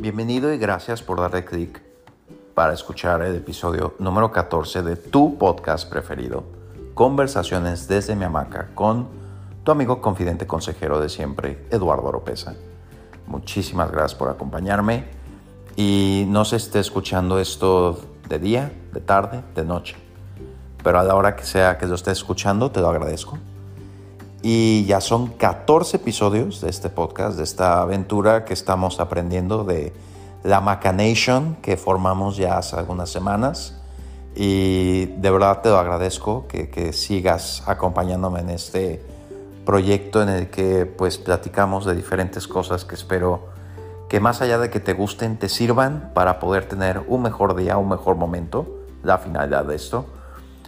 Bienvenido y gracias por darle clic para escuchar el episodio número 14 de tu podcast preferido, Conversaciones desde mi hamaca con tu amigo confidente consejero de siempre, Eduardo Oropesa. Muchísimas gracias por acompañarme y no se esté escuchando esto de día, de tarde, de noche, pero a la hora que sea que lo estés escuchando te lo agradezco. Y ya son 14 episodios de este podcast, de esta aventura que estamos aprendiendo de la Macanation que formamos ya hace algunas semanas. Y de verdad te lo agradezco que, que sigas acompañándome en este proyecto en el que pues platicamos de diferentes cosas que espero que más allá de que te gusten, te sirvan para poder tener un mejor día, un mejor momento, la finalidad de esto.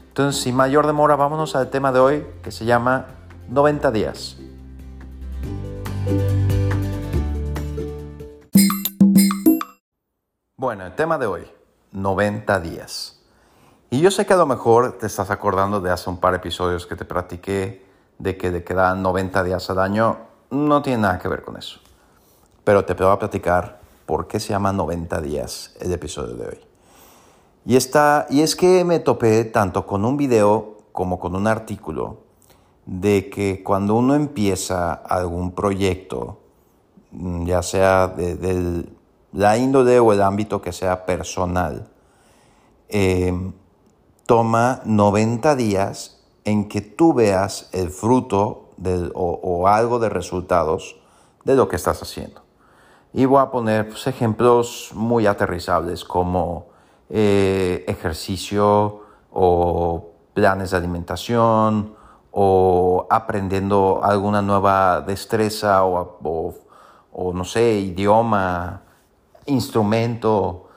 Entonces, sin mayor demora, vámonos al tema de hoy que se llama 90 días. Bueno, el tema de hoy, 90 días. Y yo sé que a lo mejor te estás acordando de hace un par de episodios que te practiqué de que te quedan 90 días al año. No tiene nada que ver con eso. Pero te voy a platicar por qué se llama 90 días el episodio de hoy. Y, está, y es que me topé tanto con un video como con un artículo de que cuando uno empieza algún proyecto, mm, ya sea de, la índole o el ámbito que sea personal, em, toma 90 días en que tú veas el fruto o, algo de resultados de lo que estás haciendo. Y voy a poner pues, ejemplos muy aterrizables como eh, ejercicio o planes de alimentación o aprendiendo alguna nueva destreza o, no sé, idioma, instrumento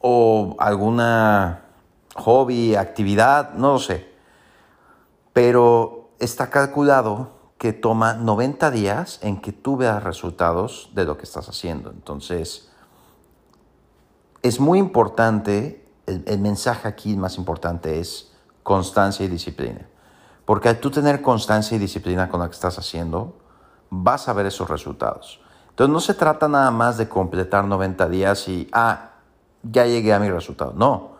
o alguna hobby, actividad, no lo sé. Pero está calculado que toma 90 días en que tú veas resultados de lo que estás haciendo. Entonces, es muy importante, el, el mensaje aquí más importante es constancia y disciplina. Porque al tú tener constancia y disciplina con lo que estás haciendo, vas a ver esos resultados. Entonces no se trata nada más de completar 90 días y, ah, ya llegué a mi resultado. No,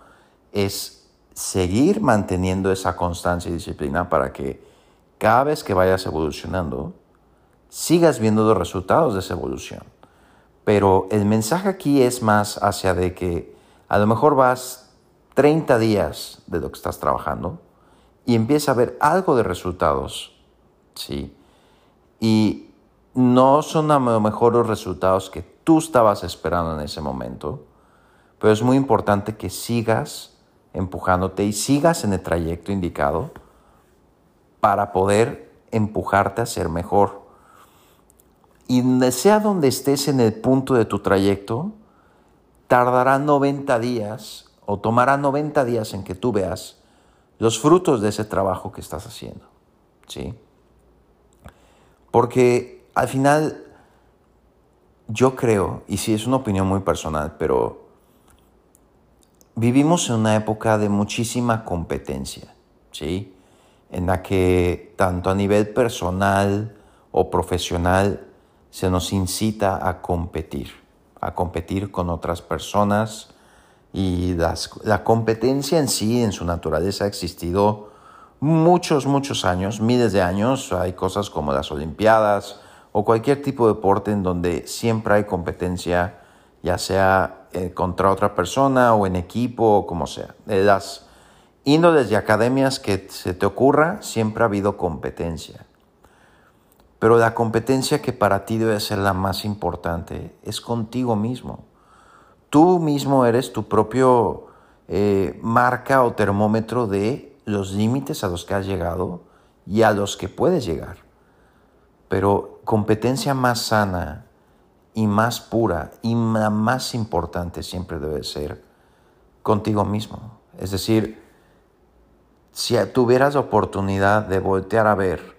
es seguir manteniendo esa constancia y disciplina para que cada vez que vayas evolucionando, sigas viendo los resultados de esa evolución. Pero el mensaje aquí es más hacia de que a lo mejor vas 30 días de lo que estás trabajando, y empieza a ver algo de resultados, ¿sí? Y no son a lo mejor los resultados que tú estabas esperando en ese momento, pero es muy importante que sigas empujándote y sigas en el trayecto indicado para poder empujarte a ser mejor. Y sea donde estés en el punto de tu trayecto, tardará 90 días o tomará 90 días en que tú veas los frutos de ese trabajo que estás haciendo. ¿Sí? Porque al final yo creo, y sí es una opinión muy personal, pero vivimos en una época de muchísima competencia, ¿sí? En la que tanto a nivel personal o profesional se nos incita a competir, a competir con otras personas, y la competencia en sí, en su naturaleza, ha existido muchos, muchos años, miles de años. Hay cosas como las Olimpiadas o cualquier tipo de deporte en donde siempre hay competencia, ya sea eh, contra otra persona o en equipo o como sea. De las índoles y academias que se te ocurra, siempre ha habido competencia. Pero la competencia que para ti debe ser la más importante es contigo mismo. Tú mismo eres tu propio eh, marca o termómetro de los límites a los que has llegado y a los que puedes llegar. Pero competencia más sana y más pura y la más importante siempre debe ser contigo mismo. Es decir, si tuvieras la oportunidad de voltear a ver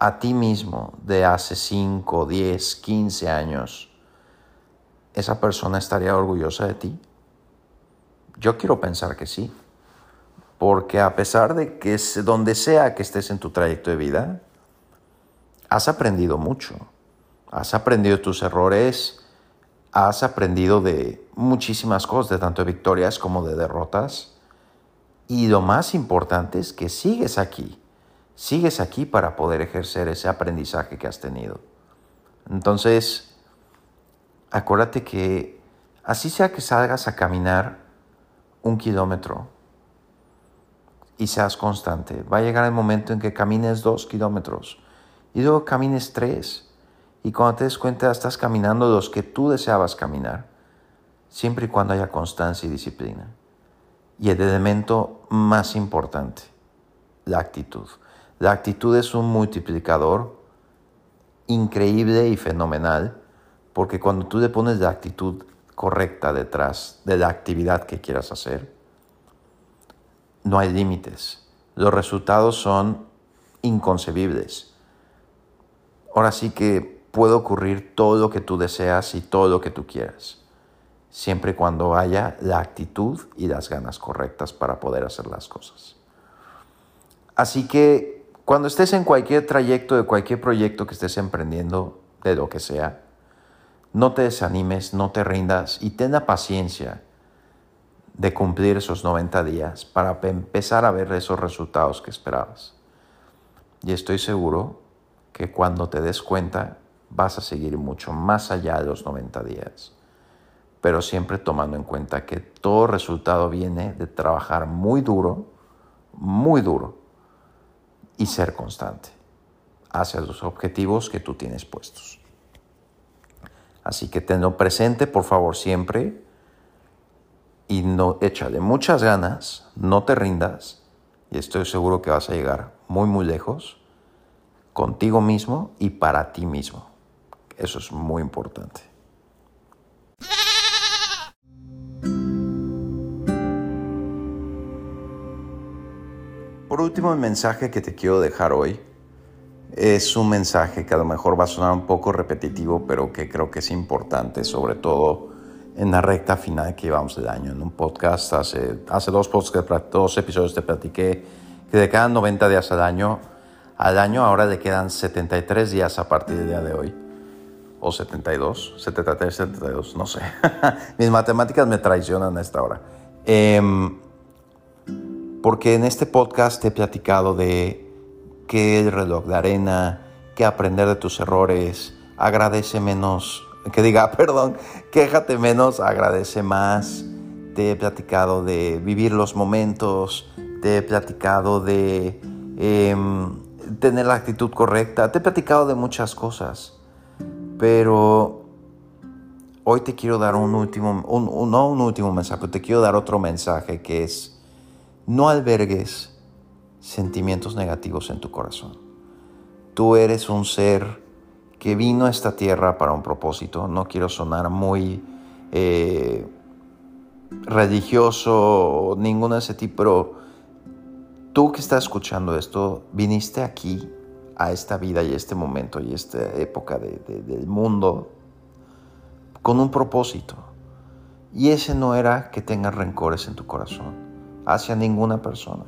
a ti mismo de hace 5, 10, 15 años, ¿esa persona estaría orgullosa de ti? Yo quiero pensar que sí, porque a pesar de que donde sea que estés en tu trayecto de vida, has aprendido mucho, has aprendido tus errores, has aprendido de muchísimas cosas, de tanto de victorias como de derrotas. Y lo más importante es que sigues aquí. Sigues aquí para poder ejercer ese aprendizaje que has tenido. Entonces, acuérdate que así sea que salgas a caminar un kilómetro y seas constante, va a llegar el momento en que camines dos kilómetros y luego camines tres. Y cuando te des cuenta, estás caminando los que tú deseabas caminar, siempre y cuando haya constancia y disciplina. Y el elemento más importante, la actitud. La actitud es un multiplicador increíble y fenomenal, porque cuando tú le pones la actitud correcta detrás de la actividad que quieras hacer, no hay límites. Los resultados son inconcebibles. Ahora sí que puede ocurrir todo lo que tú deseas y todo lo que tú quieras, siempre y cuando haya la actitud y las ganas correctas para poder hacer las cosas. Así que cuando estés en cualquier trayecto de cualquier proyecto que estés emprendiendo, de lo que sea, no te desanimes, no te rindas y ten la paciencia de cumplir esos 90 días para empezar a ver esos resultados que esperabas. Y estoy seguro que cuando te des cuenta vas a seguir mucho más allá de los 90 días, pero siempre tomando en cuenta que todo resultado viene de trabajar muy duro, muy duro y ser constante hacia los objetivos que tú tienes puestos. Así que tenlo presente, por favor, siempre y no échale muchas ganas, no te rindas y estoy seguro que vas a llegar muy muy lejos contigo mismo y para ti mismo. Eso es muy importante. Por último, el mensaje que te quiero dejar hoy es un mensaje que a lo mejor va a sonar un poco repetitivo, pero que creo que es importante, sobre todo en la recta final que llevamos del año. En un podcast, hace, hace dos, dos episodios te platiqué que de cada 90 días al año, al año ahora le quedan 73 días a partir del día de hoy. O 72, 73, 72, no sé. Mis matemáticas me traicionan a esta hora. Eh, porque en este podcast te he platicado de que el reloj de arena, que aprender de tus errores, agradece menos, que diga, perdón, quéjate menos, agradece más. Te he platicado de vivir los momentos, te he platicado de em, tener la actitud correcta, te he platicado de muchas cosas, pero hoy te quiero dar un último, no un último mensaje, te quiero dar otro mensaje que es no albergues sentimientos negativos en tu corazón. Tú eres un ser que vino a esta tierra para un propósito. No quiero sonar muy eh, religioso o ninguno de ese tipo, pero tú que estás escuchando esto, viniste aquí a esta vida y este momento y esta época del mundo con un propósito. Y ese no era que tengas rencores en tu corazón hacia ninguna persona.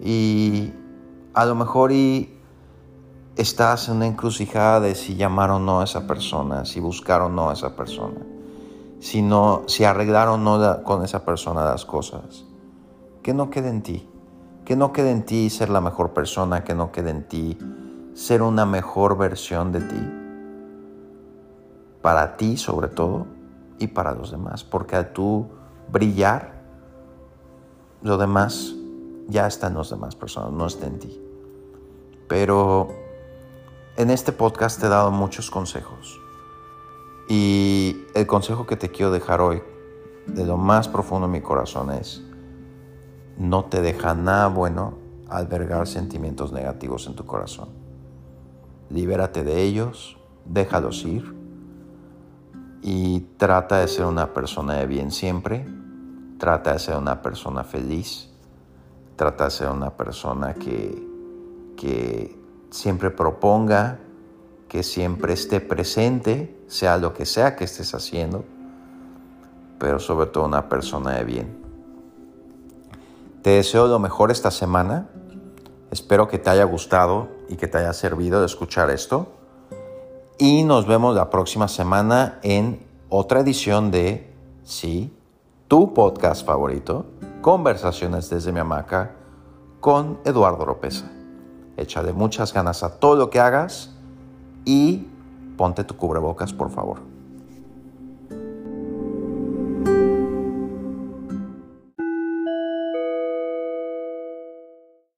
Y a lo mejor y estás en una encrucijada de si llamar o no a esa persona, si buscar o no a esa persona, si, no, si arreglar o no con esa persona las cosas. Que no quede en ti, que no quede en ti ser la mejor persona, que no quede en ti ser una mejor versión de ti. Para ti sobre todo y para los demás, porque al tú brillar, lo demás ya está en las demás personas, no está en ti. Pero en este podcast te he dado muchos consejos. Y el consejo que te quiero dejar hoy, de lo más profundo de mi corazón, es, no te deja nada bueno albergar sentimientos negativos en tu corazón. Libérate de ellos, déjalos ir y trata de ser una persona de bien siempre Trata de ser una persona feliz. Trata de una persona que, que siempre proponga, que siempre esté presente, sea lo que sea que estés haciendo, pero sobre todo una persona de bien. Te deseo lo mejor esta semana. Espero que te haya gustado y que te haya servido de escuchar esto. Y nos vemos la próxima semana en otra edición de, sí, tu podcast favorito, Conversaciones desde mi hamaca, con Eduardo López. Échale muchas ganas a todo lo que hagas y ponte tu cubrebocas, por favor.